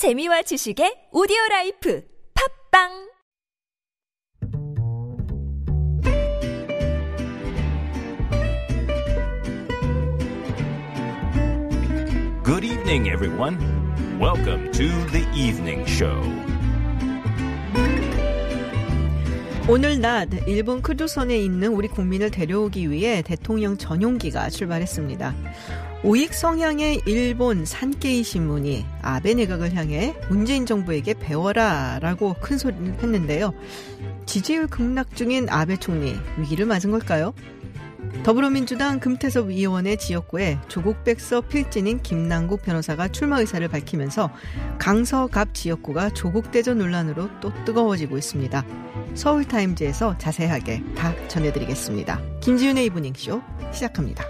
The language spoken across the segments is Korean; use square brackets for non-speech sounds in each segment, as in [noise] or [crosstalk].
재미와 지식의 오디오 라이프 팟빵 Good evening, everyone. Welcome to the evening show. 오늘 낮 일본 크루즈선에 있는 우리 국민을 데려오기 위해 대통령 전용기가 출발했습니다. 우익 성향의 일본 산케이 신문이 아베 내각을 향해 문재인 정부에게 배워라 라고 큰 소리를 했는데요. 지지율 급락 중인 아베 총리 위기를 맞은 걸까요? 더불어민주당 금태섭 의원의 지역구에 조국 백서 필진인 김남국 변호사가 출마 의사를 밝히면서 강서갑 지역구가 조국 대전 논란으로 또 뜨거워지고 있습니다. 서울타임즈에서 자세하게 다 전해드리겠습니다. 김지윤의 이브닝쇼 시작합니다.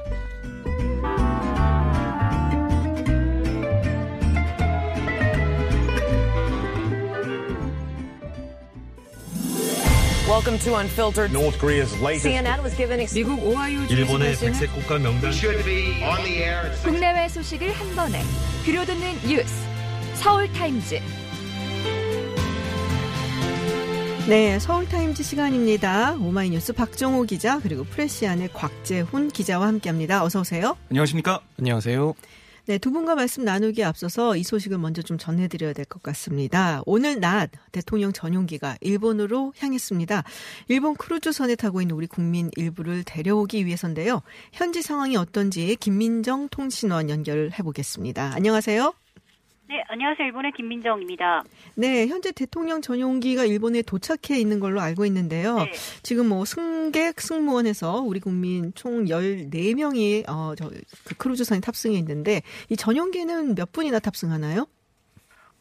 Welcome to Unfiltered. North Korea's latest CNN was given 미국 오하이오 일본의 백색 국가 명단 should be on the air 국내외 소식을 한 번에 들려듣는 뉴스 서울 타임즈 네, 서울타임즈 시간입니다. 오마이뉴스 박정호 기자 그리고 프레시안의 곽재훈 기자와 함께합니다. 어서 오세요. 안녕하십니까? 안녕하세요. 네, 두 분과 말씀 나누기에 앞서서 이 소식을 먼저 좀 전해드려야 될 것 같습니다. 오늘 낮 대통령 전용기가 일본으로 향했습니다. 일본 크루즈선에 타고 있는 우리 국민 일부를 데려오기 위해서인데요. 현지 상황이 어떤지 김민정 통신원 연결을 해보겠습니다. 안녕하세요. 네, 안녕하세요. 일본의 김민정입니다. 네, 현재 대통령 전용기가 일본에 도착해 있는 걸로 알고 있는데요. 네. 지금 뭐 승객, 승무원에서 우리 국민 총 14명이 어, 저, 그 크루즈선에 탑승해 있는데 이 전용기는 몇 분이나 탑승하나요?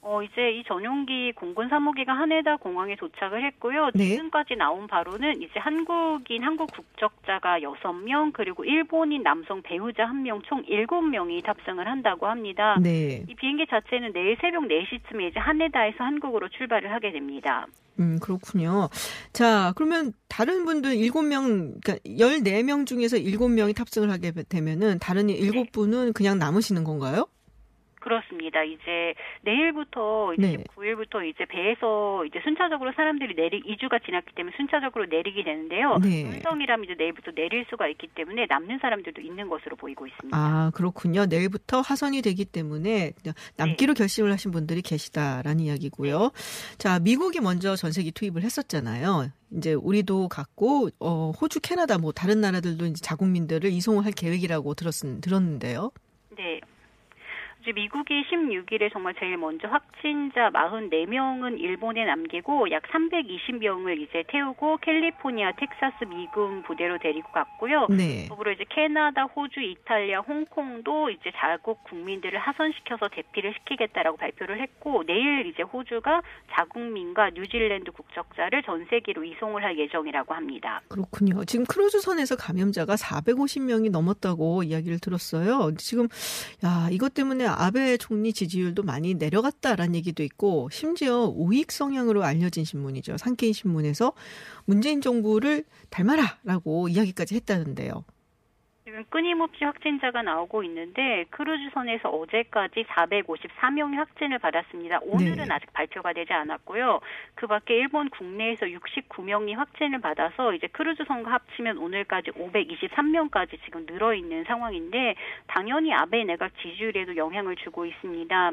어, 이제 이 전용기 공군 3호기가 하네다 공항에 도착을 했고요. 네. 지금까지 나온 바로는 이제 한국인, 한국 국적자가 6명, 그리고 일본인 남성 배우자 1명, 총 7명이 탑승을 한다고 합니다. 네. 이 비행기 자체는 내일 새벽 4시쯤에 이제 하네다에서 한국으로 출발을 하게 됩니다. 음, 그렇군요. 자, 그러면 다른 분들 7명, 그러니까 14명 중에서 7명이 탑승을 하게 되면은 다른 7분은 그냥 남으시는 건가요? 그렇습니다. 이제 내일부터 이제 네. 9일부터 이제 배에서 이제 순차적으로 사람들이 내리 2주가 지났기 때문에 순차적으로 내리게 되는데요. 네. 물성이라면 이제 내일부터 내릴 수가 있기 때문에 남는 사람들도 있는 것으로 보이고 있습니다. 아, 그렇군요. 내일부터 하선이 되기 때문에 남기로 결심을 하신 분들이 계시다라는 이야기고요. 자, 미국이 먼저 전세기 투입을 했었잖아요. 이제 우리도 갖고 어 호주, 캐나다 뭐 다른 나라들도 이제 자국민들을 이송을 할 계획이라고 들었 들었는데요. 네. 이제 미국이 16일에 정말 제일 먼저 확진자 44명은 일본에 남기고 약 320명을 이제 태우고 캘리포니아, 텍사스 미군 부대로 데리고 갔고요. 네. 더불어 이제 캐나다, 호주, 이탈리아, 홍콩도 이제 자국 국민들을 하선시켜서 대피를 시키겠다라고 발표를 했고 내일 이제 호주가 자국민과 뉴질랜드 국적자를 전세기로 이송을 할 예정이라고 합니다. 그렇군요. 지금 크루즈선에서 감염자가 450명이 넘었다고 이야기를 들었어요. 지금 야 이것 때문에 아베 총리 지지율도 많이 내려갔다라는 얘기도 있고 심지어 우익 성향으로 알려진 신문이죠. 산케이 신문에서 문재인 정부를 닮아라라고 이야기까지 했다는데요. 지금 끊임없이 확진자가 나오고 있는데 크루즈선에서 어제까지 454명이 확진을 받았습니다. 오늘은 네. 아직 발표가 되지 않았고요. 그 밖에 일본 국내에서 69명이 확진을 받아서 이제 크루즈선과 합치면 오늘까지 523명까지 지금 늘어 있는 상황인데 당연히 아베 내각 지지율에도 영향을 주고 있습니다.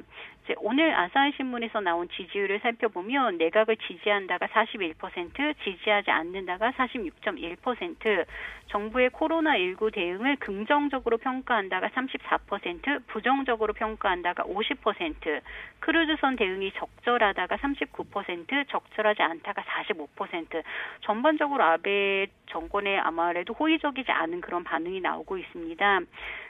오늘 아사히 신문에서 나온 지지율을 살펴보면 내각을 지지한다가 41%, 지지하지 않는다가 46.1%, 정부의 코로나19 대응을 긍정적으로 평가한다가 34%, 부정적으로 평가한다가 50%, 크루즈선 대응이 적절하다가 39%, 적절하지 않다가 45%, 전반적으로 아베 정권의 아마래도 호의적이지 않은 그런 반응이 나오고 있습니다.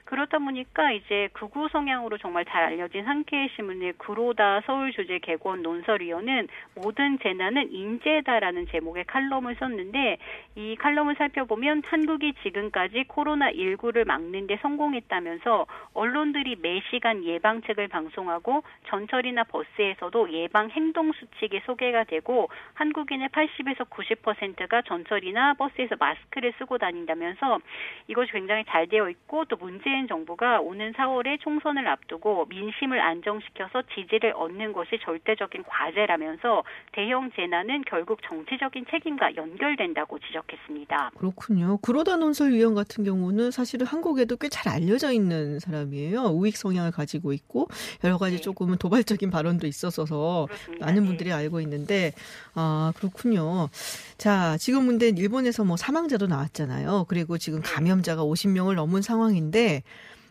그렇다 보니까 이제 극우 성향으로 정말 잘 알려진 한케이 신문의 구로다 서울 주재 개권 논설위원은 모든 재난은 인재다라는 제목의 칼럼을 썼는데 이 칼럼을 살펴보면 한국이 지금까지 코로나 19를 막는데 성공했다면서 언론들이 매 시간 예방책을 방송하고 전철이나 버스에서도 예방 행동 수칙이 소개가 되고 한국인의 80에서 90%가 전철이나 버스에서 마스크를 쓰고 다닌다면서 이것이 굉장히 잘 되어 있고 또 문재인 정부가 오는 4월에 총선을 앞두고 민심을 안정시켜서 지지를 얻는 것이 절대적인 과제라면서 대형 재난은 결국 정치적인 책임과 연결된다고 지적했습니다. 그렇군요. 그러다 논설위원 같은 경우는 사실은 한국에도 꽤 잘 알려져 있는 사람이에요. 우익 성향을 가지고 있고 여러 가지 네. 조금은 도발적인 발언도 있었어서 그렇습니다. 많은 네. 분들이 알고 있는데 아 그렇군요. 자 지금 문제 일본에서 뭐 사망자도 나왔잖아요. 그리고 지금 네. 감염자가 50명을 넘은 상황인데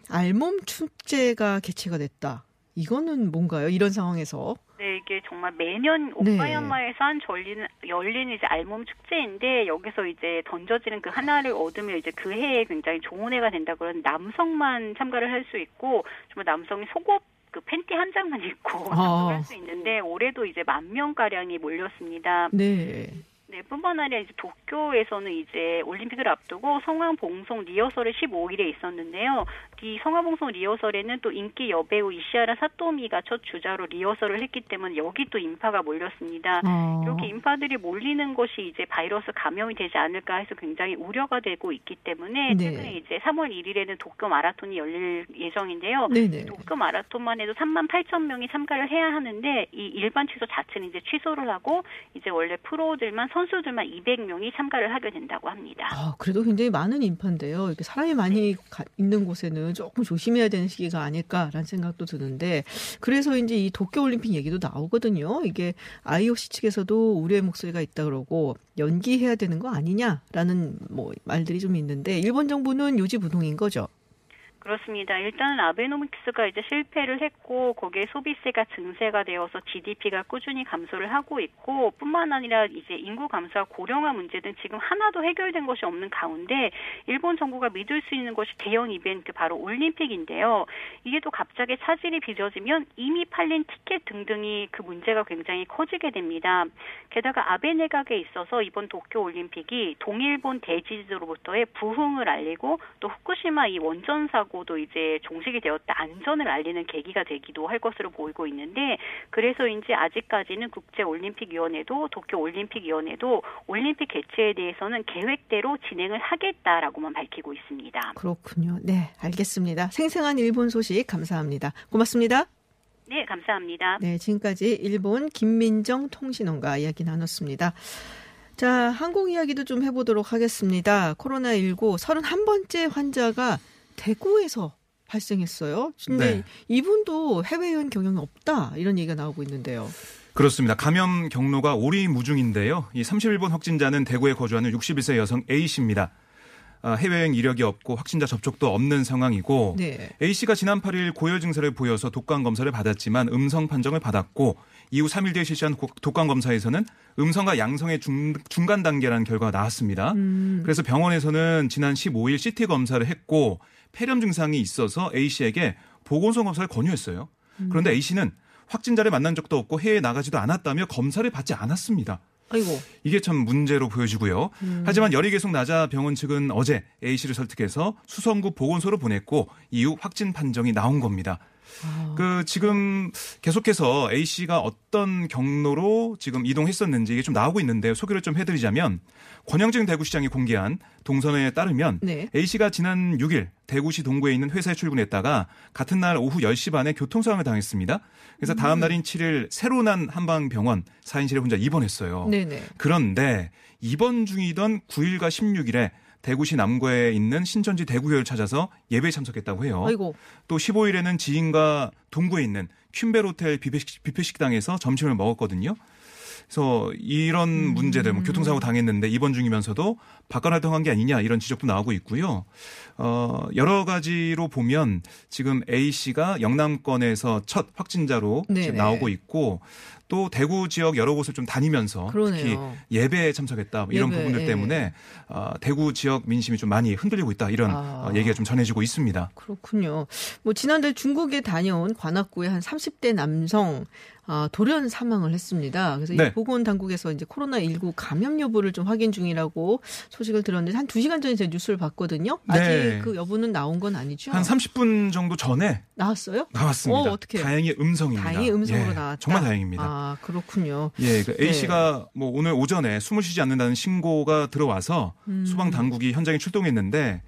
알몸 축제가 개최가 됐다. 이거는 뭔가요? 이런 상황에서 네, 이게 정말 매년 네. 오카야마에서 한 열리는, 열리는 이제 알몸 축제인데 여기서 이제 던져지는 그 하나를 얻으면 이제 그 해에 굉장히 좋은 해가 된다 그런 남성만 참가를 할 수 있고 정말 남성이 속옷 그 팬티 한 장만 입고 아. 참가할 수 있는데 올해도 이제 만 명 가량이 몰렸습니다. 네. 네, 뿐만 아니라 이제 도쿄에서는 이제 올림픽을 앞두고 성황봉송 리허설이 15일에 있었는데요. 이 성황봉송 리허설에는 또 인기 여배우 이시아라 사토미가 첫 주자로 리허설을 했기 때문에 여기 또 인파가 몰렸습니다. 아. 이렇게 인파들이 몰리는 것이 이제 바이러스 감염이 되지 않을까 해서 굉장히 우려가 되고 있기 때문에 네. 최근에 이제 3월 1일에는 도쿄 마라톤이 열릴 예정인데요. 네네. 도쿄 마라톤만 해도 3만 8천 명이 참가를 해야 하는데 이 일반 취소 자체는 이제 취소를 하고 이제 원래 프로들만 선수들만 200명이 참가를 하게 된다고 합니다. 아, 그래도 굉장히 많은 인파인데요. 이렇게 사람이 많이 가- 있는 곳에는 조금 조심해야 되는 시기가 아닐까라는 생각도 드는데, 그래서 이제 이 도쿄 올림픽 얘기도 나오거든요. 이게 IOC 측에서도 우려의 목소리가 있다 그러고, 연기해야 되는 거 아니냐라는 뭐 말들이 좀 있는데, 일본 정부는 요지부동인 거죠. 그렇습니다. 일단은 아베노믹스가 이제 실패를 했고 거기에 소비세가 증세가 되어서 GDP가 꾸준히 감소를 하고 있고 뿐만 아니라 이제 인구 감소와 고령화 문제는 지금 하나도 해결된 것이 없는 가운데 일본 정부가 믿을 수 있는 것이 대형 이벤트 바로 올림픽인데요. 이게 또 갑자기 차질이 빚어지면 이미 팔린 티켓 등등이 그 문제가 굉장히 커지게 됩니다. 게다가 아베 내각에 있어서 이번 도쿄 올림픽이 동일본 대지지로부터의 부흥을 알리고 또 후쿠시마 이 원전 사고 도 이제 종식이 되었다 안전을 알리는 계기가 되기도 할 것으로 보이고 있는데 그래서인지 아직까지는 국제 올림픽 위원회도 도쿄 올림픽 위원회도 올림픽 개최에 대해서는 계획대로 진행을 하겠다라고만 밝히고 있습니다. 그렇군요. 네, 알겠습니다. 생생한 일본 소식 감사합니다. 고맙습니다. 네, 감사합니다. 네, 지금까지 일본 김민정 통신원과 이야기 나눴습니다. 자, 한국 이야기도 좀 해보도록 하겠습니다. 코로나19 31번째 환자가 대구에서 발생했어요. 근데 네. 이분도 해외여행 경험이 없다. 이런 얘기가 나오고 있는데요. 그렇습니다. 감염 경로가 오리무중인데요. 이 31번 확진자는 대구에 거주하는 61세 여성 A 씨입니다. 아, 해외여행 이력이 없고 확진자 접촉도 없는 상황이고 네. A 씨가 지난 8일 고열 증세를 보여서 독감 검사를 받았지만 음성 판정을 받았고 이후 3일 뒤에 실시한 고- 독감 검사에서는 음성과 양성의 중, 중간 단계라는 결과가 나왔습니다. 음. 그래서 병원에서는 지난 15일 CT 검사를 했고 폐렴 증상이 있어서 A 씨에게 보건소 검사를 권유했어요. 그런데 A 씨는 확진자를 만난 적도 없고 해외에 나가지도 않았다며 검사를 받지 않았습니다. 아이고. 이게 참 문제로 보여지고요. 하지만 열이 계속 낮아 병원 측은 어제 A 씨를 설득해서 수성구 보건소로 보냈고 이후 확진 판정이 나온 겁니다. 그 지금 계속해서 A 씨가 어떤 경로로 지금 이동했었는지 이게 좀 나오고 있는데요. 소개를 좀 해드리자면 권영진 대구시장이 공개한 동선에 따르면 네. A 씨가 지난 6일 대구시 동구에 있는 회사에 출근했다가 같은 날 오후 10시 반에 교통사고를 당했습니다. 그래서 다음 날인 7일 새로 난 한방병원 4인실에 혼자 입원했어요. 네네. 그런데 입원 중이던 9일과 16일에 대구시 남구에 있는 신천지 대구교회를 찾아서 예배에 참석했다고 해요. 아이고. 또 15일에는 지인과 동구에 있는 퀸벨 호텔 뷔페식, 뷔페식당에서 점심을 먹었거든요. 그래서 이런 문제들, 뭐 교통사고 당했는데 입원 중이면서도 바깥 활동한 게 아니냐 이런 지적도 나오고 있고요. 어, 여러 가지로 보면 지금 A 씨가 영남권에서 첫 확진자로. 지금 나오고 있고 또 대구 지역 여러 곳을 좀 다니면서 그러네요. 특히 예배에 참석했다 뭐 이런 예배, 부분들 예. 때문에 어, 대구 지역 민심이 좀 많이 흔들리고 있다 이런 아. 어, 얘기가 좀 전해지고 있습니다. 그렇군요. 뭐 지난달 중국에 다녀온 관악구의 한 30대 남성 아, 돌연 사망을 했습니다. 그래서 네. 이 보건 당국에서 이제 코로나 19 감염 여부를 좀 확인 중이라고 소식을 들었는데 한 2시간 전에 제가 뉴스를 봤거든요. 아직 네. 그 여부는 나온 건 아니죠? 한 30분 정도 전에 나왔어요? 나왔습니다. 어? 다행히 음성입니다. 다행히 음성으로 예, 나왔다. 정말 다행입니다. 아, 그렇군요. 예, 그 A 네. 씨가 뭐 오늘 오전에 숨을 쉬지 않는다는 신고가 들어와서 음. 소방 당국이 현장에 출동했는데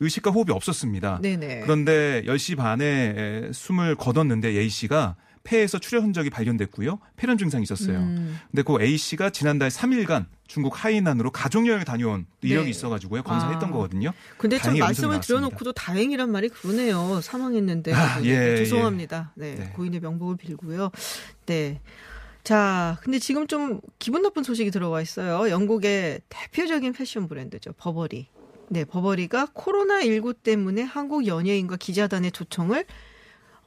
의식과 호흡이 없었습니다. 네네. 그런데 10시 반에 에, 숨을 거뒀는데 A 씨가 폐에서 출혈 흔적이 발견됐고요. 폐렴 증상이 있었어요. 음. 근데 그 A 씨가 지난달 3일간 중국 하이난으로 가족 여행을 다녀온 이력이 네. 있어가지고요. 검사했던 아. 거거든요. 근데 좀 다행히 말씀을. 드려놓고도 다행이란 말이 그러네요. 사망했는데. 아, 네, 예, 죄송합니다. 네, 네. 고인의 명복을 빌고요. 네. 자, 근데 지금 좀 기분 나쁜 소식이 들어와 있어요. 영국의 대표적인 패션 브랜드죠. 버버리. 네, 버버리가 코로나19 때문에 한국 연예인과 기자단의 초청을,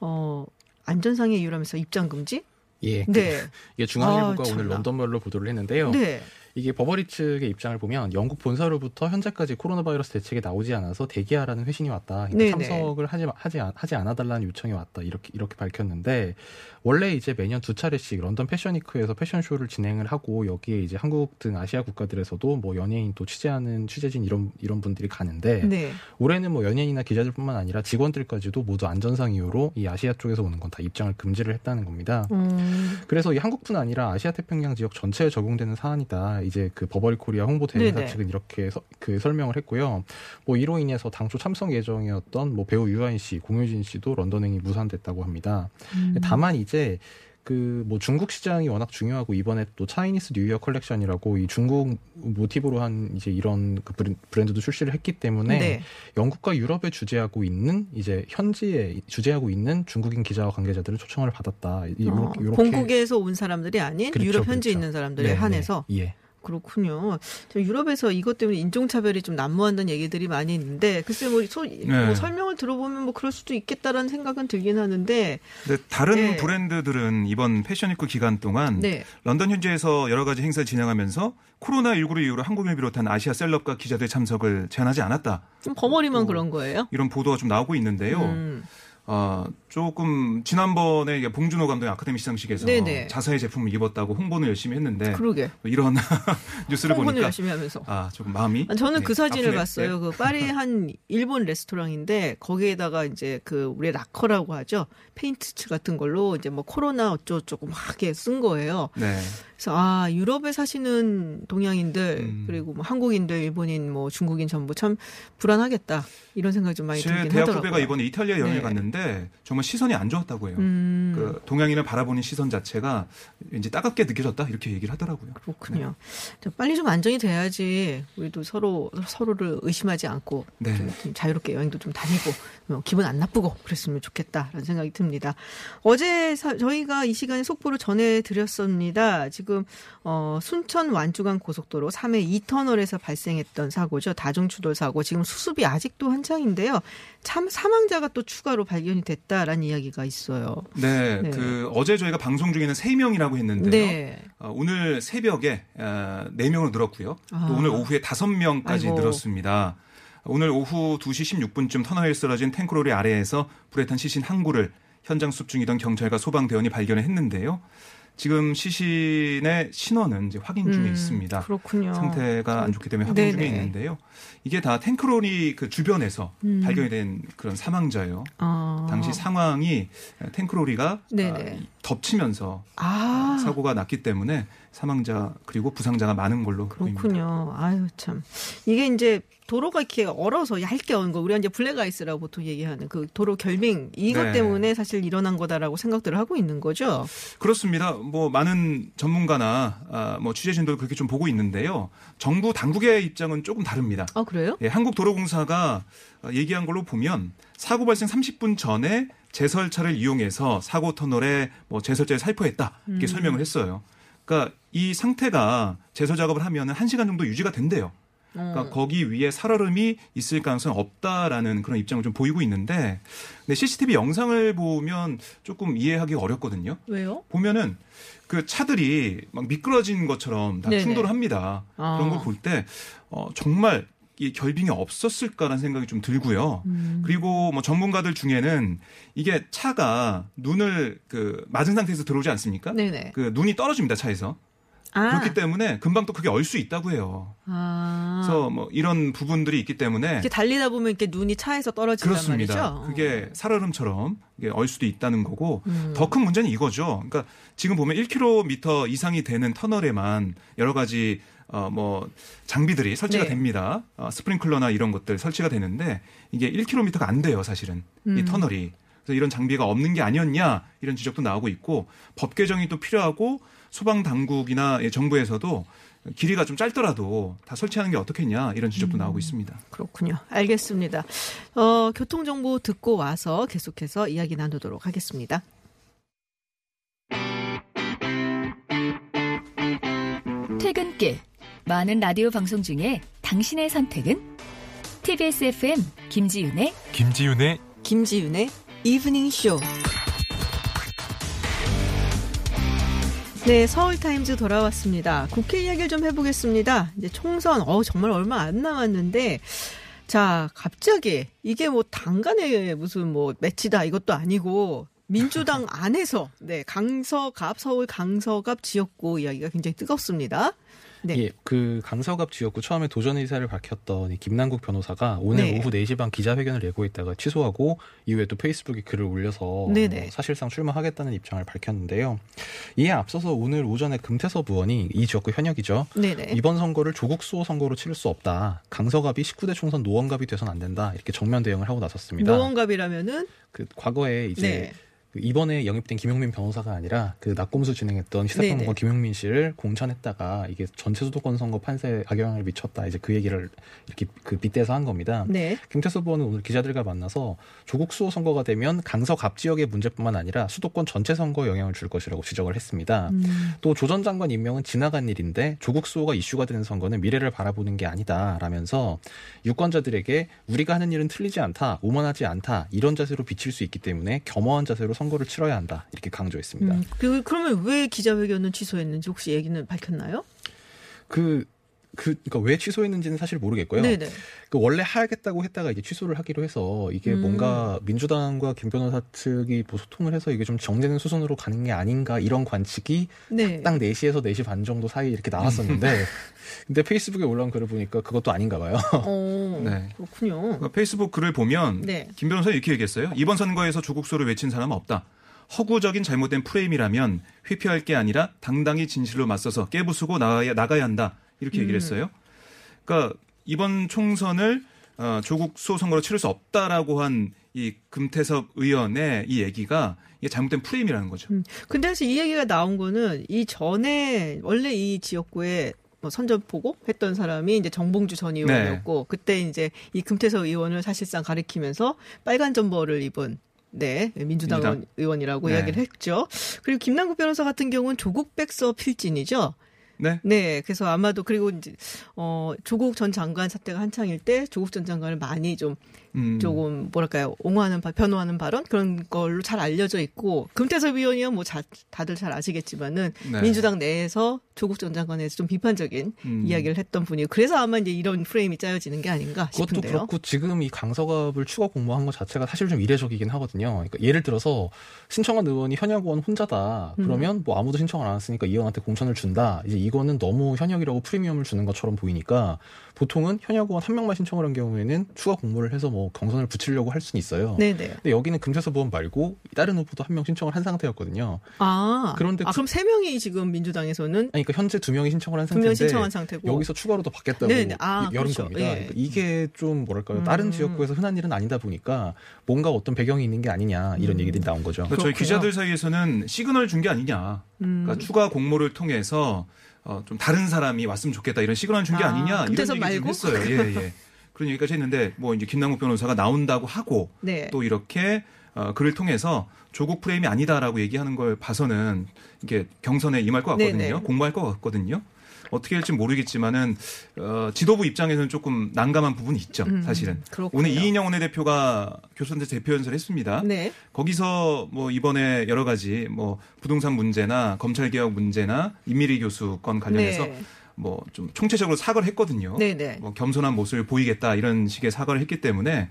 어, 안전상의 이유라면서 입장 금지? 예. 네. 이게 중앙일보가 아, 오늘 참나. 런던별로 보도를 했는데요. 네. 이게 버버리 측의 입장을 보면 영국 본사로부터 현재까지 코로나 바이러스 대책에 나오지 않아서 대기하라는 회신이 왔다. 참석을 하지 하지 않- 하지 않아달라는 요청이 왔다. 이렇게 이렇게 밝혔는데 원래 이제 매년 두 차례씩 런던 fashion week에서 패션쇼를 진행을 하고 여기에 이제 한국 등 아시아 국가들에서도 뭐 연예인 또 취재하는 취재진 이런 이런 분들이 가는데 네. 올해는 뭐 연예인이나 기자들뿐만 아니라 직원들까지도 모두 안전상 이유로 이 아시아 쪽에서 오는 건 다 입장을 금지를 했다는 겁니다. 음, 그래서 이 한국뿐 아니라 아시아 태평양 지역 전체에 적용되는 사안이다. 이제 그 버버리 코리아 홍보 대행사. 측은 이렇게 서- 그 설명을 했고요. 뭐 이로 인해서 당초 참석 예정이었던 뭐 배우 유아인 씨, 공효진 씨도 런던 행이 무산됐다고 합니다. 음. 다만 이제 그뭐 중국 시장이 워낙 중요하고 이번에 또 Chinese New Year 컬렉션이라고 이 중국 모티브로 한 이제 이런 그 브랜- 브랜드도 출시를 했기 때문에 네. 영국과 유럽에 주재하고 있는 이제 현지에 주재하고 있는 중국인 기자와 관계자들을 초청을 받았다. 이- 어, 요렇게 본국에서 온 사람들이 아닌 그렇죠, 유럽 현지에 그렇죠. 있는 사람들에 네, 한해서 네, 예. 그렇군요. 저 유럽에서 이것 때문에 인종차별이 좀 난무한다는 얘기들이 많이 있는데 글쎄 뭐, 소- 네. 뭐 설명을 들어보면 뭐 그럴 수도 있겠다라는 생각은 들긴 하는데 근데 다른 네. 브랜드들은 이번 fashion week 기간 동안 네. 런던 현지에서 여러 가지 행사를 진행하면서 코로나19를 이유로 한국인을 비롯한 아시아 celeb과 기자들의 참석을 제한하지 않았다. 좀 버버리만 또 그런 거예요. 이런 보도가 좀 나오고 있는데요. 음. 어, 조금 지난번에 봉준호 감독의 아카데미 시상식에서 네네. 자사의 제품을 입었다고 홍보는 열심히 했는데 그러게. 이런 [laughs] 뉴스를 홍보는 보니까 열심히 하면서. 아 조금 마음이 아, 저는 네, 그 사진을 아프네. 봤어요. 그 파리 한 일본 레스토랑인데 거기에다가 이제 그 우리 locker라고 하죠. 페인트츠 같은 걸로 이제 뭐 코로나 어쩌고저쩌고 막 이렇게 쓴 거예요. 네. 그래서 아 유럽에 사시는 동양인들 음. 그리고 뭐 한국인들, 일본인, 뭐 중국인 전부 참 불안하겠다 이런 생각이 좀 많이 제 들긴 대학 하더라고요. 후배가 이번에 이탈리아 여행을 네. 갔는데 정말 시선이 안 좋았다고 해요. 음, 그 동양인을 바라보는 시선 자체가 왠지 따갑게 느껴졌다 이렇게 얘기를 하더라고요. 그렇군요. 저 빨리 좀 안정이 돼야지 우리도 서로 서로를 의심하지 않고 네. 좀, 좀 자유롭게 여행도 좀 다니고 어, 기분 안 나쁘고 그랬으면 좋겠다라는 생각이 듭니다. 어제 사- 저희가 이 시간에 속보를 전해드렸습니다. 지금 어, 순천 완주간 고속도로 3회 2터널에서 발생했던 사고죠. 다중 추돌 사고 지금 수습이 아직도 한창인데요. 참 사망자가 또 추가로 발견이 됐다라는 이야기가 있어요. 네, 네. 그 어제 저희가 방송 중에는 세 명이라고 했는데요. 네. 어, 오늘 새벽에 어, 네 명으로 늘었고요. 아. 또 오늘 오후에 다섯 명까지 아이고. 늘었습니다. 오늘 오후 2시 16분쯤 터널에 쓰러진 탱크로리 아래에서 불에 탄 시신 한 구를 현장 수습 중이던 경찰과 소방대원이 발견했는데요. 지금 시신의 신원은 이제 확인 중에 음, 있습니다. 그렇군요. 상태가 안 좋기 때문에 확인 중에 네네. 있는데요. 이게 다 탱크로리 그 주변에서 음. 발견이 된 그런 사망자예요. 아. 당시 상황이 탱크로리가. 아, 덮치면서 아. 사고가 났기 때문에 사망자 그리고 부상자가 많은 걸로 보입니다. 그렇군요. 아유 참 이게 이제 도로가 이렇게 얼어서 얇게 얼은 거 우리가 이제 블랙아이스라고 보통 얘기하는 그 도로 결빙 이것 네. 때문에 사실 일어난 거다라고 생각들을 하고 있는 거죠. 그렇습니다. 뭐 많은 전문가나 아, 뭐 취재진도 그렇게 좀 보고 있는데요. 정부 당국의 입장은 조금 다릅니다. 아 그래요? 예, 한국도로공사가 어, 얘기한 걸로 보면 사고 발생 30분 전에 제설차를 이용해서 사고 터널에 뭐 제설제를 살포했다 이렇게 음. 설명을 했어요. 그러니까 이 상태가 제설 작업을 하면 한 1시간 정도 유지가 된대요. 그러니까 어. 거기 위에 살얼음이 있을 가능성이 없다라는 그런 입장을 좀 보이고 있는데 근데 CCTV 영상을 보면 조금 이해하기 어렵거든요. 왜요? 보면은 그 차들이 막 미끄러진 것처럼 다 네네. 충돌을 합니다. 아. 그런 걸 볼 때 어, 정말 이 결빙이 없었을까라는 생각이 좀 들고요. 음. 그리고 뭐 전문가들 중에는 이게 차가 눈을 그 맞은 상태에서 들어오지 않습니까? 네네. 그 눈이 떨어집니다 차에서. 아. 그렇기 때문에 금방 또 그게 얼 수 있다고 해요. 아. 그래서 뭐 이런 부분들이 있기 때문에 이렇게 달리다 보면 이렇게 눈이 차에서 떨어진단 그렇습니다. 말이죠. 그게 살얼음처럼 이게 얼 수도 있다는 거고 음. 더큰 문제는 이거죠. 그러니까 지금 보면 1km 이상이 되는 터널에만 여러 가지 어 뭐 장비들이 설치가 네. 됩니다. 어, 스프링클러나 이런 것들 설치가 되는데 이게 1km가 안 돼요, 사실은. 이 음. 터널이. 그래서 이런 장비가 없는 게 아니었냐 이런 지적도 나오고 있고 법 개정이 또 필요하고 소방 당국이나 예, 정부에서도 길이가 좀 짧더라도 다 설치하는 게 어떻겠냐 이런 지적도 나오고 있습니다. 그렇군요. 알겠습니다. 어, 교통 정보 듣고 와서 계속해서 이야기 나누도록 하겠습니다. 퇴근길 많은 라디오 방송 중에 당신의 선택은 TBS FM 김지윤의 김지윤의 김지윤의 이브닝 쇼. 네, 서울타임즈 돌아왔습니다. 국회 이야기를 좀 해보겠습니다. 이제 총선, 어, 정말 얼마 안 남았는데, 자, 갑자기, 이게 뭐 당간의 무슨 뭐 매치다 이것도 아니고, 민주당 [laughs] 안에서, 네, 강서갑, 서울 강서갑 지역구 이야기가 굉장히 뜨겁습니다. 네. 예, 그 강서갑 지역구 처음에 도전 의사를 밝혔던 이 김남국 변호사가 오늘 네. 오후 4시 반 기자회견을 내고 있다가 취소하고 이후에 또 페이스북에 글을 올려서 네네. 뭐 사실상 출마하겠다는 입장을 밝혔는데요. 이에 앞서서 오늘 오전에 금태섭 의원이 이 지역구 현역이죠. 네네. 이번 선거를 조국 수호 선거로 치를 수 없다. 강서갑이 19대 총선 노원갑이 돼선 안 된다. 이렇게 정면 대응을 하고 나섰습니다. 노원갑이라면은, 그 과거에 이제 네. 그 이번에 영입된 김용민 변호사가 아니라 그 낙검수 진행했던 시사평론가. 김용민 씨를 공천했다가 이게 전체 수도권 선거 판세에 악영향을 미쳤다 이제 그 얘기를 이렇게 그 빗대서 한 겁니다. 네. 김태수 의원은 오늘 기자들과 만나서 조국 수호 선거가 되면 강서 갑 지역의 문제뿐만 아니라 수도권 전체 선거에 영향을 줄 것이라고 지적을 했습니다. 음. 또조 전 장관 임명은 지나간 일인데 조국 수호가 이슈가 되는 선거는 미래를 바라보는 게 아니다라면서 유권자들에게 우리가 하는 일은 틀리지 않다, 오만하지 않다 이런 자세로 비칠 수 있기 때문에 겸허한 자세로 선 거를 치러야 한다 이렇게 강조했습니다. 음, 그, 그러면 왜 기자회견은 취소했는지 혹시 얘기는 밝혔나요? 그, 그, 그니까 왜 취소했는지는 사실 모르겠고요. 네네. 그 원래 하겠다고 했다가 이제 취소를 하기로 해서 이게 음. 뭔가 민주당과 김 변호사 측이 뭐 소통을 해서 이게 좀 정제된 수순으로 가는 게 아닌가 이런 관측이 네. 딱 4시에서 4시 반 정도 사이 이렇게 나왔었는데 [laughs] 근데 페이스북에 올라온 글을 보니까 그것도 아닌가 봐요. 어, [laughs] 네. 그렇군요. 그 페이스북 글을 보면 네. 김 변호사 이렇게 얘기했어요. 이번 선거에서 조국소를 외친 사람은 없다. 허구적인 잘못된 프레임이라면 회피할 게 아니라 당당히 진실로 맞서서 깨부수고 나가야, 나가야 한다. 이렇게 얘기를 음. 했어요. 그러니까 이번 총선을 어, 조국 수호 선거로 치를 수 없다라고 한 이 금태섭 의원의 이 얘기가 이게 잘못된 프레임이라는 거죠. 음. 근데 사실 이 얘기가 나온 거는 이 전에 원래 이 지역구에 뭐 선전포고 했던 사람이 이제 정봉주 전 의원이었고 그때 이제 이 금태섭 의원을 사실상 가리키면서 빨간 점퍼를 입은 네 민주당, 민주당. 의원이라고 네. 이야기를 했죠. 그리고 김남국 변호사 같은 경우는 조국 백서 필진이죠. 네. 네, 그래서 아마도 그리고 이제 어 조국 전 장관 사태가 한창일 때 조국 전 장관을 많이 좀 음. 조금 뭐랄까요 옹호하는 바, 변호하는 발언 그런 걸로 잘 알려져 있고 금태섭 의원이요 뭐 자, 다들 잘 아시겠지만은 네. 민주당 내에서 조국 전 장관에 대해서 좀 비판적인 음. 이야기를 했던 분이고 그래서 아마 이제 이런 프레임이 짜여지는 게 아닌가 그것도 싶은데요. 그렇고 지금 이 강서갑을 추가 공모한 것 자체가 사실 좀 이례적이긴 하거든요. 그러니까 예를 들어서 신청한 의원이 현역 의원 혼자다. 음. 그러면 뭐 아무도 신청을 안 했으니까 이 의원한테 공천을 준다. 이제 이거는 너무 현역이라고 프리미엄을 주는 것처럼 보이니까 보통은 현역 의원 한 명만 신청을 한 경우에는 추가 공모를 해서 뭐 경선을 붙이려고 할 수는 있어요. 네네. 근데 여기는 금태섭 의원 말고 다른 후보도 한 명 신청을 한 상태였거든요. 아 그런데 아, 그- 그럼 세 명이 지금 민주당에서는 아니, 그러니까 현재 두 명이 신청을 한 상태인데 신청한 상태고 여기서 추가로 더 받겠다고 네네. 아, 열은 그렇죠. 겁니다. 예. 그러니까 이게 좀 뭐랄까요? 음. 다른 지역구에서 흔한 일은 아니다 보니까 뭔가 어떤 배경이 있는 게 아니냐 이런 음. 얘기들이 나온 거죠. 그러니까 저희. 기자들 사이에서는 시그널 준 게 아니냐. 음. 그러니까 추가 공모를 통해서 어, 좀 다른 사람이 왔으면 좋겠다 이런 시그널 준게 아, 아, 니냐 이런 얘기 좀 말고? 했어요. 예, 예. 그런 얘기까지 했는데 뭐 이제 김남국 변호사가 나온다고 하고 네. 또 이렇게 어, 글을 통해서 조국 프레임이 아니다라고 얘기하는 걸 봐서는 이게 경선에 임할 것 같거든요. 네네. 공부할 것 같거든요. 어떻게 할지 모르겠지만은 어, 지도부 입장에서는 조금 난감한 부분이 있죠. 음, 사실은 그렇군요. 오늘 이인영 원내대표가 교섭단체 대표 연설을 했습니다. 네. 거기서 뭐 이번에 여러 가지 뭐 부동산 문제나 검찰 개혁 문제나 임미리 교수 건 관련해서 네. 뭐 좀 총체적으로 사과를 했거든요. 네네. 뭐 겸손한 모습을 보이겠다 이런 식의 사과를 했기 때문에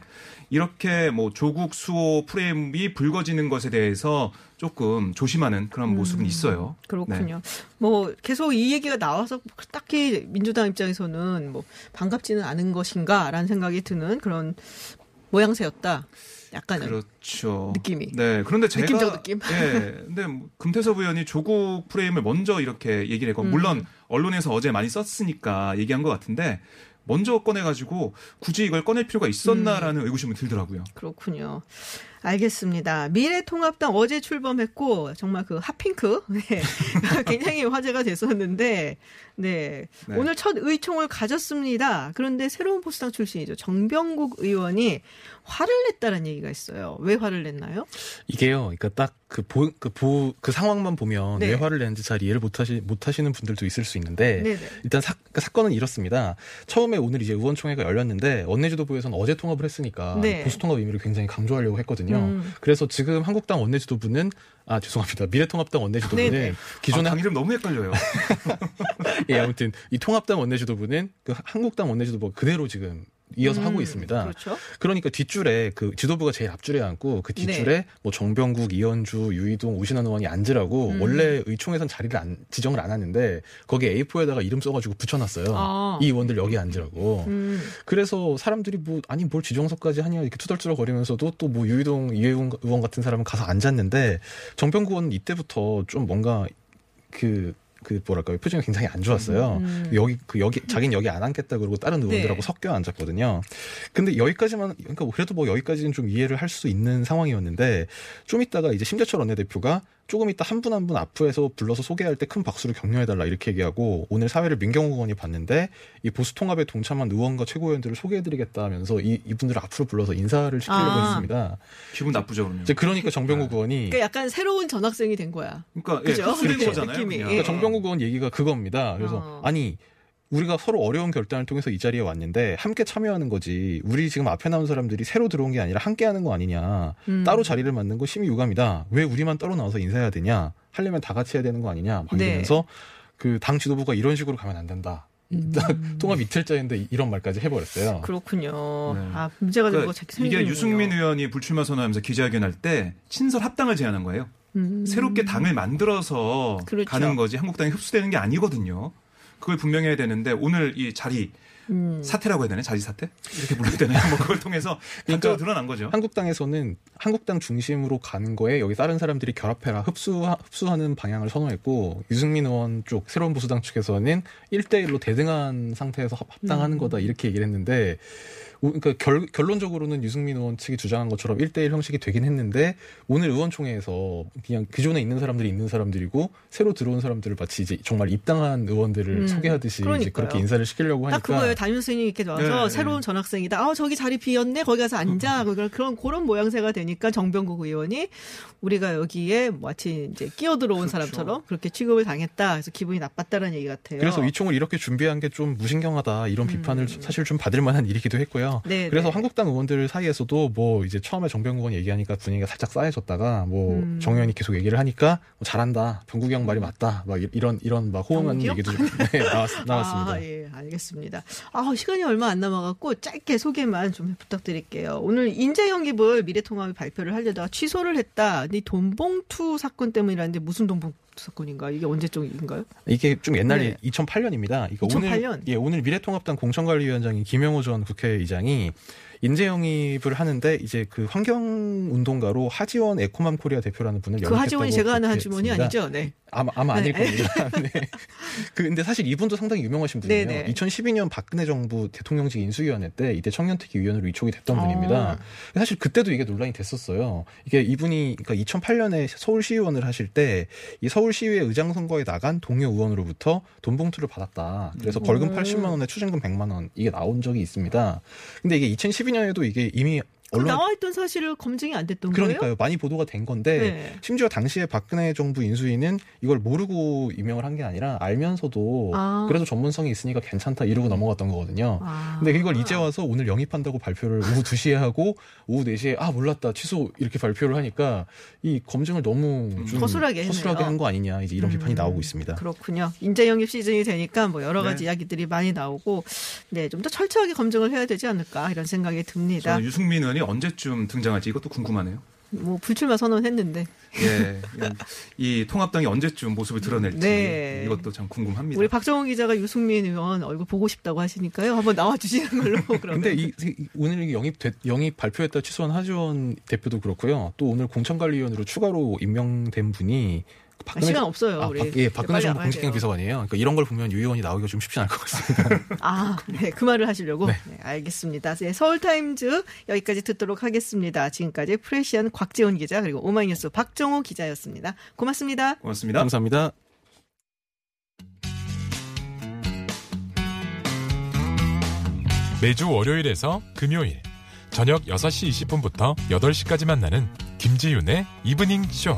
이렇게 뭐 조국 수호 프레임이 불거지는 것에 대해서 조금 조심하는 그런 모습은 있어요. 음, 그렇군요. 뭐 계속 이 얘기가 나와서 딱히 민주당 입장에서는 뭐 반갑지는 않은 것인가라는 생각이 드는 그런 모양새였다. 약간은 그렇죠. 느낌이. 네. 그런데 제가 느낌적 느낌. 네. 근데 뭐 금태섭 의원이 조국 프레임을 먼저 이렇게 얘기를 했고 물론 음. 언론에서 어제 많이 썼으니까 얘기한 것 같은데 먼저 꺼내가지고 굳이 이걸 꺼낼 필요가 있었나라는 음. 의구심이 들더라고요. 그렇군요. 알겠습니다. 미래통합당 어제 출범했고 정말 그 핫핑크 [laughs] 네. [laughs] 굉장히 화제가 됐었는데 네. 네. 오늘 첫 의총을 가졌습니다. 그런데 새로운 보수당 출신이죠 정병국 의원이 화를 냈다는 얘기가 있어요. 왜 화를 냈나요? 이게요. 그러니까 딱그보그보 그 상황만 보면 네. 왜 화를 내는지 잘 이해를 못 하시 못 하시는 분들도 있을 수 있는데 네네. 일단 사, 그 사건은 이렇습니다. 처음에 오늘 이제 의원총회가 열렸는데 원내지도부에서는 어제 통합을 했으니까 네. 보수 통합 의미를 굉장히 강조하려고 했거든요. 음. 그래서 지금 한국당 원내지도부는 아 죄송합니다. 미래통합당 원내지도부는 네네. 기존에 아, 당 이름 너무 헷갈려요. [laughs] 예, 아무튼 이 통합당 원내지도부는 그 한국당 원내지도부가 그대로 지금 이어서 음, 하고 있습니다. 그렇죠. 그러니까 뒷줄에 그 지도부가 제일 앞줄에 앉고 그 뒷줄에 네. 뭐 정병국, 이현주, 유이동, 오신환 의원이 앉으라고 음. 원래 의총에선 자리를 안, 지정을 안 하는데 거기에 A4에다가 이름 써가지고 붙여놨어요. 아. 이 의원들 여기 앉으라고. 음. 그래서 사람들이 뭐 아니 뭘 지정석까지 하냐 이렇게 투덜투덜 거리면서도 또 뭐 유이동, 이혜웅 의원 같은 사람은 가서 앉았는데 정병국 의원은 이때부터 좀 뭔가 그 그 뭐랄까요 표정이 굉장히 안 좋았어요. 음. 여기 그 여기 자기는 여기 안 앉겠다 그러고 다른 의원들하고 네. 섞여 앉았거든요. 근데 여기까지만 그러니까 그래도 뭐 여기까지는 좀 이해를 할 수 있는 상황이었는데 좀 있다가 이제 심재철 원내대표가 조금 이따 한 분 한 분 앞에서 불러서 소개할 때 큰 박수를 격려해달라 이렇게 얘기하고 오늘 사회를 민경호 의원이 봤는데 이 보수 통합에 동참한 의원과 최고위원들을 소개해드리겠다 하면서 이 이분들을 앞으로 불러서 인사를 시키려고 아. 했습니다. 기분 나쁘죠, 그러면. 이제 그러니까 정병국 의원이 그러니까 약간 새로운 전학생이 된 거야. 그러니까 예, 그죠? 흡수된 그렇죠. 거잖아요. 느낌이. 예. 그러니까 정병국 의원 얘기가 그겁니다. 그래서 어. 아니 우리가 서로 어려운 결단을 통해서 이 자리에 왔는데 함께 참여하는 거지. 우리 지금 앞에 나온 사람들이 새로 들어온 게 아니라 함께 하는 거 아니냐. 음. 따로 자리를 맡는 거 심히 유감이다. 왜 우리만 따로 나와서 인사해야 되냐. 하려면 다 같이 해야 되는 거 아니냐. 막 네. 이러면서 그당 지도부가 이런 식으로 가면 안 된다. 딱 통합 이틀째인데 이- 이런 말까지 해버렸어요. 그렇군요. 네. 아 문제가 된 그러니까 거 생기는군요. 이게 유승민 의원이 불출마 선언하면서 기자회견할 때 친설 합당을 제안한 거예요. 음. 새롭게 당을 만들어서 그렇죠. 가는 거지 한국당이 흡수되는 게 아니거든요. 그걸 분명히 해야 되는데 오늘 이 자리 음. 사태라고 해야 되나 자리 사태 이렇게 불러야 되나요? 뭐 그걸 통해서 그러니까 단적으로 드러난 거죠. 한국당에서는 한국당 중심으로 가는 거에 여기 다른 사람들이 결합해라 흡수 흡수하는 방향을 선호했고 유승민 의원 쪽 새로운 보수당 측에서는 1대 1로 대등한 상태에서 합- 합당하는 음. 거다 이렇게 얘기를 했는데 오- 그러니까 결, 결론적으로는 유승민 의원 측이 주장한 것처럼 1대1 형식이 되긴 했는데 오늘 의원총회에서 그냥 기존에 있는 사람들이 있는 사람들이고 새로 들어온 사람들을 마치 이제 정말 입당한 의원들을 음, 소개하듯이 이제 그러니까요. 그렇게 인사를 시키려고 하니까 딱 그거예요. 담임 선생님이 이렇게 와서 네, 새로운 네. 전학생이다. 아 저기 자리 비었네. 거기 가서 앉아. 그런 그런 그런 모양새가 되니까 정병국 의원이 우리가 여기에 마치 이제 끼어 들어온 그렇죠. 사람처럼 그렇게 취급을 당했다. 그래서 기분이 나빴다는 얘기 같아요. 그래서 이 총을 이렇게 준비한 게 좀 무신경하다 이런 비판을 사실 좀 받을 만한 일이기도 했고요. 음. 네, 그래서 네. 한국당 의원들 사이에서도 뭐 이제 처음에 정병국 의원 얘기하니까 분위기가 살짝 싸해졌다가 뭐 음. 정 의원이 계속 얘기를 하니까 뭐 잘한다 병국이 형 말이 맞다 막 이- 이런 이런 막 호응하는? 얘기도 좀 [laughs] 네, 나왔, 나왔습니다. 아, 예, 알겠습니다. 아, 시간이 얼마 안 남아 갖고 짧게 소개만 좀 부탁드릴게요. 오늘 인재영 기부를 미래통합이 발표를 하려다가 취소를 했다. 이 돈봉투 사건 때문이라는데 무슨 돈봉투 사건인가? 이게 언제적인가요? 이게 좀 옛날에 네. 2008년입니다. 이거 2008 년? 오늘 예 오늘 미래통합당 공천관리위원장인 김영호 전 국회의장이 인재 영입을 하는데 이제 그 환경 운동가로 하지원 에코맘 코리아 대표라는 분을 그 하지원이 제가 아는 하지원이. 아니죠? 네. 아마 아마 아닐 네. 겁니다. [laughs] 네. 그 근데 사실 이분도 상당히 유명하신 분이에요. 네네. 2012년 박근혜 정부 대통령직 인수위원회 때 이때 청년특위 위원으로 위촉이 됐던 어. 분입니다. 사실 그때도 이게 논란이 됐었어요. 이게 이분이 그러니까 2008년에 서울시의원을 하실 때 이 서울시의회 의장 선거에 나간 동료 의원으로부터 돈 봉투를 받았다. 그래서 벌금 오. 80만 원에 추징금 100만 원 이게 나온 적이 있습니다. 근데 이게 2012년 에도 이게 이미 언론 나와 있던 사실을 검증이 안 됐던 그러니까요. 거예요? 많이 보도가 된 건데 네. 심지어 당시에 박근혜 정부 인수위는 이걸 모르고 임명을 한 게 아니라 알면서도 아. 그래도 전문성이 있으니까 괜찮다 이러고 넘어갔던 거거든요. 아. 근데 이걸 이제 와서 오늘 영입한다고 발표를 오후 2시에 하고 오후 4시에 아 몰랐다 취소 이렇게 발표를 하니까 이 검증을 너무 좀 허술하게, 허술하게 한 거 아니냐 이제 이런 음. 비판이 나오고 있습니다. 그렇군요. 인재 영입 시즌이 되니까 뭐 여러 가지 네. 이야기들이 많이 나오고 네, 좀 더 철저하게 검증을 해야 되지 않을까 이런 생각이 듭니다. 유승민 의원이 언제쯤 등장할지 이것도 궁금하네요. 뭐 불출마 선언했는데. 예, 이 통합당이 언제쯤 모습을 드러낼지 네. 이것도 참 궁금합니다. 우리 박정호 기자가 유승민 의원 얼굴 보고 싶다고 하시니까요. 한번 나와 주시는 걸로 [laughs] 그러면. 근데 이, 오늘 영입 영입 발표했다 취소한 하지원 대표도 그렇고요. 또 오늘 공천관리위원으로 추가로 임명된 분이 박근혜, 시간 없어요. 아, 우리. 예, 박근혜 정부 공식행 비서관이에요. 그러니까 이런 걸 보면 유 의원이 나오기가 좀 쉽지 않을 것 같습니다. [laughs] 아, 네, 그 말을 하시려고. 네, 네 알겠습니다. 네, 서울타임즈 여기까지 듣도록 하겠습니다. 지금까지 프레시안 곽지원 기자 그리고 오마이뉴스 박정호 기자였습니다. 고맙습니다. 고맙습니다. 감사합니다. 매주 월요일에서 금요일 저녁 6시 20분부터 8시까지 만나는 김지윤의 이브닝 쇼.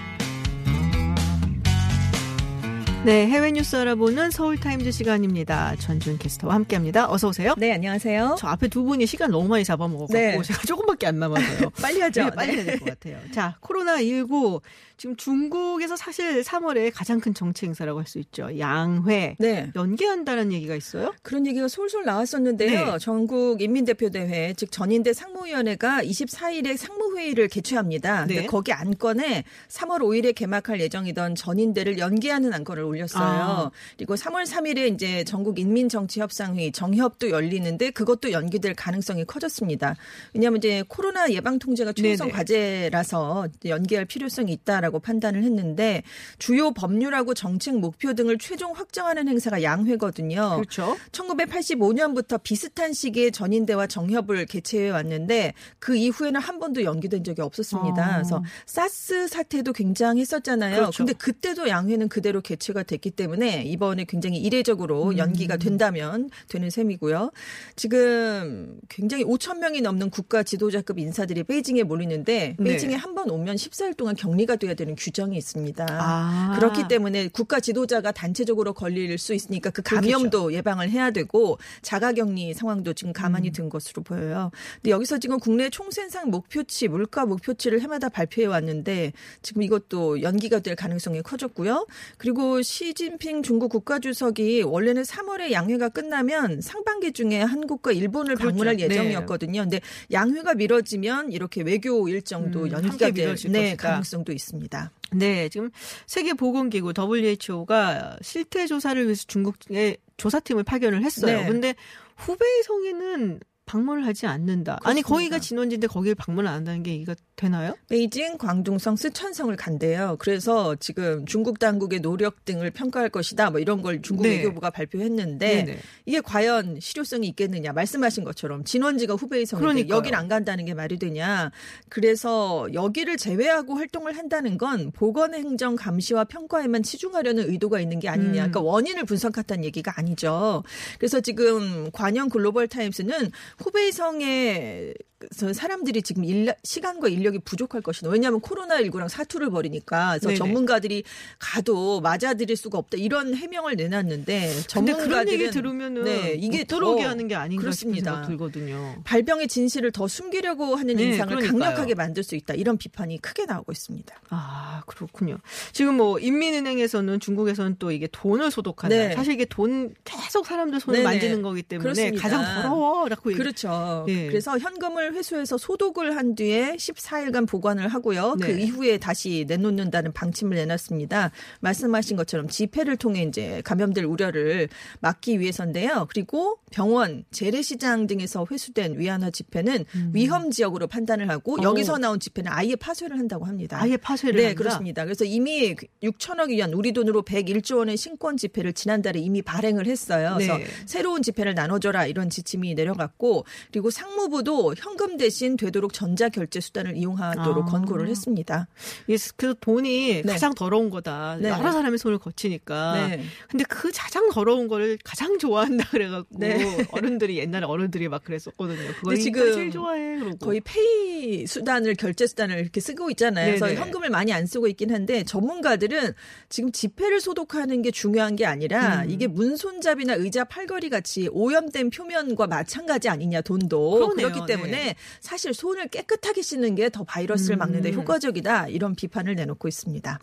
네, 해외 뉴스 알아보는 서울타임즈 시간입니다. 전준 캐스터와 함께합니다. 어서 오세요. 네, 안녕하세요. 저 앞에 두 분이 시간 너무 많이 잡아먹어갖고 네. 제가 조금밖에 안 남아서요. [laughs] 빨리 하죠. 네, 빨리 네. 해야 될 것 같아요. 자, 코로나 19 지금 중국에서 사실 3월에 가장 큰 정치 행사라고 할 수 있죠. 양회 네. 연기한다는 얘기가 있어요? 그런 얘기가 솔솔 나왔었는데요. 네. 전국 인민대표대회 즉 전인대 상무위원회가 24일에 상무회의를 개최합니다. 네. 거기 안건에 3월 5일에 개막할 예정이던 전인대를 연기하는 안건을 올렸어요. 아. 그리고 3월 3일에 이제 전국 인민정치협상회의 정협도 열리는데 그것도 연기될 가능성이 커졌습니다. 왜냐하면 이제 코로나 예방 통제가 최우선 과제라서 연기할 필요성이 있다라고. 판단을 했는데 주요 법률하고 정책 목표 등을 최종 확정하는 행사가 양회거든요. 그렇죠. 1985년부터 비슷한 시기에 전인대와 정협을 개최해 왔는데 그 이후에는 한 번도 연기된 적이 없었습니다. 어. 그래서 사스 사태도 굉장했었잖아요. 그렇죠. 근데 그때도 양회는 그대로 개최가 됐기 때문에 이번에 굉장히 이례적으로 음. 연기가 된다면 되는 셈이고요. 지금 굉장히 5천 명이 넘는 국가 지도자급 인사들이 베이징에 몰리는데 네. 베이징에 네. 한번 오면 14일 동안 격리가 돼야 되는 되는 규정이 있습니다. 아. 그렇기 때문에 국가 지도자가 단체적으로 걸릴 수 있으니까 그 감염도 그렇겠죠. 예방을 해야 되고 자가격리 상황도 지금 가만히 음. 든 것으로 보여요. 근데 여기서 지금 국내 총생산 목표치, 물가 목표치를 해마다 발표해 왔는데 지금 이것도 연기가 될 가능성이 커졌고요. 그리고 시진핑 중국 국가주석이 원래는 3월에 양회가 끝나면 상반기 중에 한국과 일본을 그렇죠. 방문할 네. 예정이었거든요. 네. 근데 양회가 미뤄지면 이렇게 외교 일정도 음, 연기가 될 네, 가능성도 있습니다. 있습니다. 네, 지금 세계보건기구 WHO가 실태 조사를 위해서 중국에 조사팀을 파견을 했어요. 네. 근데 후베이 성에는 방문을 하지 않는다. 그렇습니다. 아니 거기가 진원지인데 거기를 방문을 안 한다는 게 이거 되나요? 베이징, 광둥성, 쓰촨성을 간대요. 그래서 지금 중국 당국의 노력 등을 평가할 것이다. 뭐 이런 걸 중국 네. 외교부가 발표했는데 네네. 네. 이게 과연 실효성이 있겠느냐? 말씀하신 것처럼 진원지가 후베이성인데 여긴 안 간다는 게 말이 되냐? 그래서 여기를 제외하고 활동을 한다는 건 보건 행정 감시와 평가에만 치중하려는 의도가 있는 게 아니냐? 음. 그러니까 원인을 분석했다는 얘기가 아니죠. 그래서 지금 관영 글로벌 타임스는 후베이성의 사람들이 지금 일, 시간과 인력이 부족할 것이다. 왜냐하면 코로나19랑 사투를 벌이니까. 그래서 네네. 전문가들이 가도 맞아들일 수가 없다. 이런 해명을 내놨는데 전문가들은 그런 얘기 들으면은 네, 이게 들어오게 하는 게 아닌가 그렇습니다. 들거든요. 발병의 진실을 더 숨기려고 하는 네, 인상을 그러니까요. 강력하게 만들 수 있다. 이런 비판이 크게 나오고 있습니다. 아 그렇군요. 지금 뭐 인민은행에서는 중국에서는 또 이게 돈을 소독한다. 네. 사실 이게 돈 계속 사람들 손을 네네. 만지는 거기 때문에 그렇습니다. 가장 더러워라고 그렇죠. 네. 그래서 현금을 회수해서 소독을 한 뒤에 14일간 보관을 하고요. 그 네. 그 이후에 다시 내놓는다는 방침을 내놨습니다. 말씀하신 것처럼 집회를 통해 이제 감염될 우려를 막기 위해서인데요. 그리고 병원, 재래시장 등에서 회수된 위안화 지폐는 위험 지역으로 판단을 하고 어. 여기서 나온 지폐는 아예 파쇄를 한다고 합니다. 아예 파쇄를 네, 한다? 그렇습니다. 그래서 이미 6천억 위안 우리 돈으로 101조 원의 신권 지폐를 지난달에 이미 발행을 했어요. 그래서 네. 새로운 지폐를 나눠줘라 이런 지침이 내려갔고 그리고 상무부도 현금 대신 되도록 전자 결제 수단을 이용하도록 아. 권고를 했습니다. 예, 그 돈이 네. 가장 더러운 거다. 네. 여러 사람의 손을 거치니까. 네. 근데 그 가장 더러운 거를 가장 좋아한다 그래갖고 네. 어른들이 옛날에 어른들이 막 그랬었거든요. 그거 지금 제일 좋아해. 그러고. 거의 페이 수단을 결제 수단을 이렇게 쓰고 있잖아요. 그래서 네네. 현금을 많이 안 쓰고 있긴 한데 전문가들은 지금 지폐를 소독하는 게 중요한 게 아니라 음. 이게 문손잡이나 의자 팔걸이 같이 오염된 표면과 마찬가지 아니냐 돈도 그러네요. 그렇기 때문에 네. 사실 손을 깨끗하게 씻는 게 더 바이러스를 음. 막는데 효과적이다 이런 비판을 내놓고 있습니다.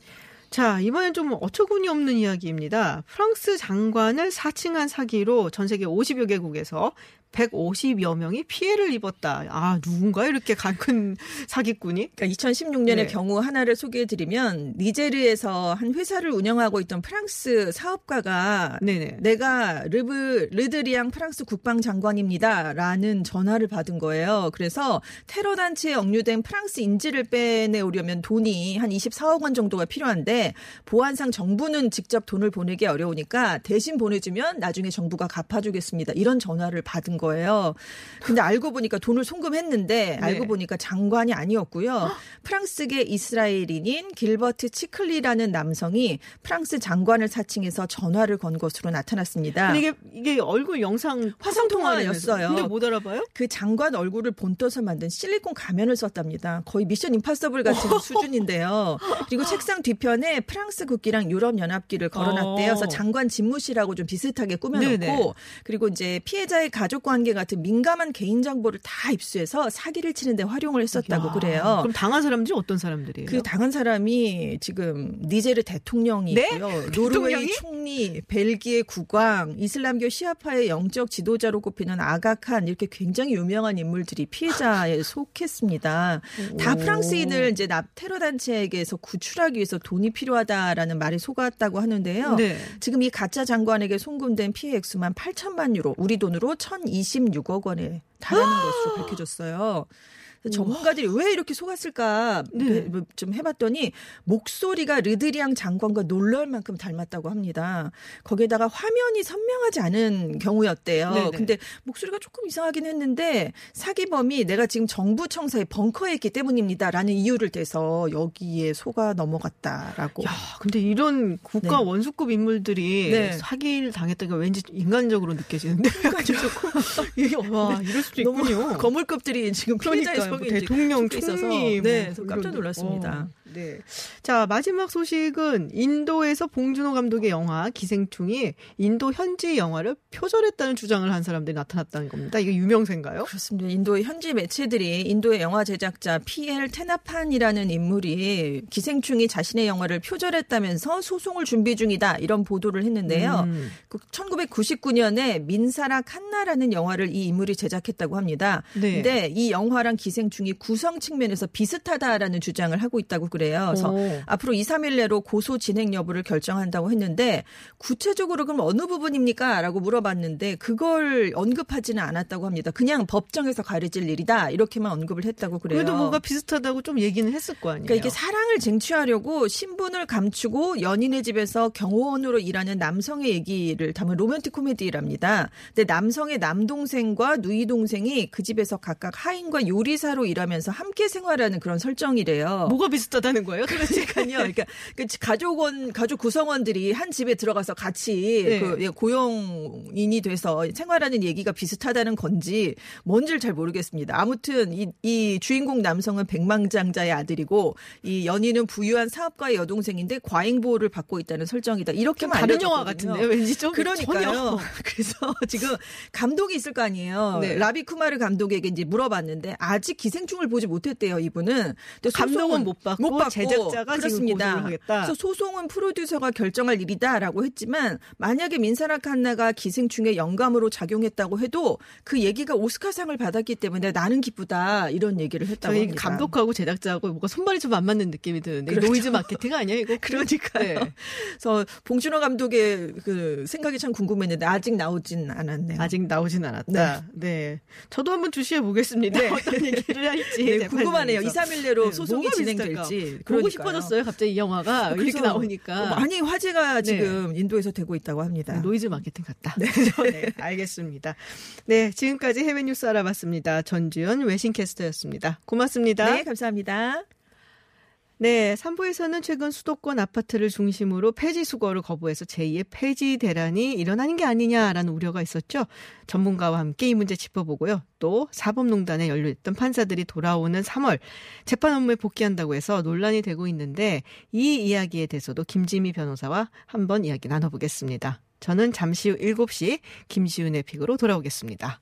자, 이번엔 좀 어처구니 없는 이야기입니다. 프랑스 장관을 사칭한 사기로 전 세계 50여 개국에서 150여 명이 피해를 입었다. 아, 누군가 이렇게 큰 사기꾼이? 그러니까 2016년의 네. 경우 하나를 소개해 드리면 니제르에서 한 회사를 운영하고 있던 프랑스 사업가가 네네. 내가 르브 르드리앙 프랑스 국방장관입니다라는 전화를 받은 거예요. 그래서 테러 단체에 억류된 프랑스 인질을 빼내오려면 돈이 한 24억 원 정도가 필요한데 보안상 정부는 직접 돈을 보내기 어려우니까 대신 보내주면 나중에 정부가 갚아주겠습니다. 이런 전화를 받은 거예요. 근데 알고 보니까 돈을 송금했는데 알고 보니까 장관이 아니었고요. 프랑스계 이스라엘인인 길버트 치클리라는 남성이 프랑스 장관을 사칭해서 전화를 건 것으로 나타났습니다. 근데 이게, 이게 얼굴 영상 화상 통화였어요. 근데 못 알아봐요? 그 장관 얼굴을 본떠서 만든 실리콘 가면을 썼답니다. 거의 미션 임파서블 같은 [laughs] 수준인데요. 그리고 책상 뒤편에 프랑스 국기랑 유럽 연합기를 걸어놨대요. 그래서 어. 장관 집무실하고 좀 비슷하게 꾸며놓고 네네. 그리고 이제 피해자의 가족 관계 같은 민감한 개인 정보를 다 입수해서 사기를 치는데 활용을 했었다고 야, 그래요. 그럼 당한 사람들이 어떤 사람들이에요? 그 당한 사람이 지금 니제르 대통령이 네? 있고요. [laughs] 노르웨이? 총리, 벨기에 국왕, 이슬람교 시아파의 영적 지도자로 꼽히는 아가칸 이렇게 굉장히 유명한 인물들이 피해자에 [laughs] 속했습니다. 다 프랑스인을 이제 납 테러 단체에게서 구출하기 위해서 돈이 필요하다라는 말이 속았다고 하는데요. 네. 지금 이 가짜 장관에게 송금된 피해 액수만 8천만 유로, 우리 돈으로 1,026억 원에 달하는 것으로 밝혀졌어요. 전문가들이 왜 이렇게 속았을까 네. 뭐좀 해봤더니 목소리가 르드리앙 장관과 놀랄 만큼 닮았다고 합니다. 거기에다가 화면이 선명하지 않은 경우였대요. 네네. 근데 목소리가 조금 이상하긴 했는데 사기범이 내가 지금 정부 청사에 벙커에 있기 때문입니다라는 이유를 대서 여기에 속아 넘어갔다라고. 야, 근데 이런 국가 네. 원수급 인물들이 네. 사기를 당했다는 게 왠지 인간적으로 느껴지는데. 이게 [laughs] 와, 이럴 수도 있군요. 거물급들이 지금 피해자의 그러니까요. 뭐 대통령, 있어서 총리, 네, 뭐 이런 깜짝 데. 놀랐습니다. 어, 네. 자, 마지막 소식은 인도에서 봉준호 감독의 영화 기생충이 인도 현지 영화를 표절했다는 주장을 한 사람들이 나타났다는 겁니다. 이게 유명세인가요? 그렇습니다. 인도의 현지 매체들이 인도의 영화 제작자 피엘 테나판이라는 인물이 기생충이 자신의 영화를 표절했다면서 소송을 준비 중이다 이런 보도를 했는데요. 음. 그 1999년에 민사라 칸나라는 영화를 이 인물이 제작했다고 합니다. 네. 근데 이 영화랑 기생충이 구성 측면에서 비슷하다라는 주장을 하고 있다고 그래요. 그래서 오. 앞으로 2, 3일 내로 고소 진행 여부를 결정한다고 했는데 구체적으로 그럼 어느 부분입니까? 라고 물어봤는데 그걸 언급하지는 않았다고 합니다. 그냥 법정에서 가려질 일이다. 이렇게만 언급을 했다고 그래요. 그래도 뭐가 비슷하다고 좀 얘기는 했을 거 아니에요. 그러니까 이게 사랑을 쟁취하려고 신분을 감추고 연인의 집에서 경호원으로 일하는 남성의 얘기를 담은 로맨틱 코미디랍니다. 근데 남성의 남동생과 누이 동생이 그 집에서 각각 하인과 요리사로 일하면서 함께 생활하는 그런 설정이래요. 뭐가 비슷하다 는 거예요? 그러니까요. [laughs] 그러니까 그 가족원 가족 구성원들이 한 집에 들어가서 같이 네. 그 예, 고용인이 돼서 생활하는 얘기가 비슷하다는 건지 뭔지를 잘 모르겠습니다. 아무튼 이, 이 주인공 남성은 백망장자의 아들이고 이 연인은 부유한 사업가의 여동생인데 과잉 보호를 받고 있다는 설정이다. 이렇게만 다른. 영화 같은데 왠지 좀 그러니까요. 전혀. [laughs] 그래서 지금 감독이 있을 거 아니에요. 네. 라비 쿠마르 감독에게 이제 물어봤는데 아직 기생충을 보지 못했대요. 이분은. 감독은 못 봤고. 못 받고 제작자가 그렇습니다. 그래서 소송은 프로듀서가 결정할 일이다라고 했지만 만약에 민사라 칸나가 기생충의 영감으로 작용했다고 해도 그 얘기가 오스카상을 받았기 때문에 나는 기쁘다 이런 얘기를 했다고 저희 합니다. 감독하고 제작자하고 뭔가 손발이 좀 안 맞는 느낌이 드는데 그렇죠. 노이즈 마케팅 아니야 이거? [laughs] 그러니까요. 네. 그래서 봉준호 감독의 그 생각이 참 궁금했는데 아직 나오진 않았네요. 아직 나오진 않았다. 네. 저도 한번 주시해 보겠습니다. [laughs] 어떤 얘기를 할지. 네, 궁금하네요. 2, 3일 내로 네, 소송이 진행될지. 보고 그러니까요. 싶어졌어요. 갑자기 이 영화가 이렇게 나오니까. 많이 화제가 네. 지금 인도에서 되고 있다고 합니다. 노이즈 마케팅 같다. [laughs] 네. 네, 알겠습니다. 네, 지금까지 해외 뉴스 알아봤습니다. 전주현 외신캐스터였습니다. 고맙습니다. 네, 감사합니다. 네, 3부에서는 최근 수도권 아파트를 중심으로 폐지 수거를 거부해서 제2의 폐지 대란이 일어나는 게 아니냐라는 우려가 있었죠. 전문가와 함께 이 문제 짚어보고요. 또 사법농단에 연루했던 판사들이 돌아오는 3월 재판 업무에 복귀한다고 해서 논란이 되고 있는데 이 이야기에 대해서도 김지미 변호사와 한번 이야기 나눠보겠습니다. 저는 잠시 후 7시 김시윤의 픽으로 돌아오겠습니다.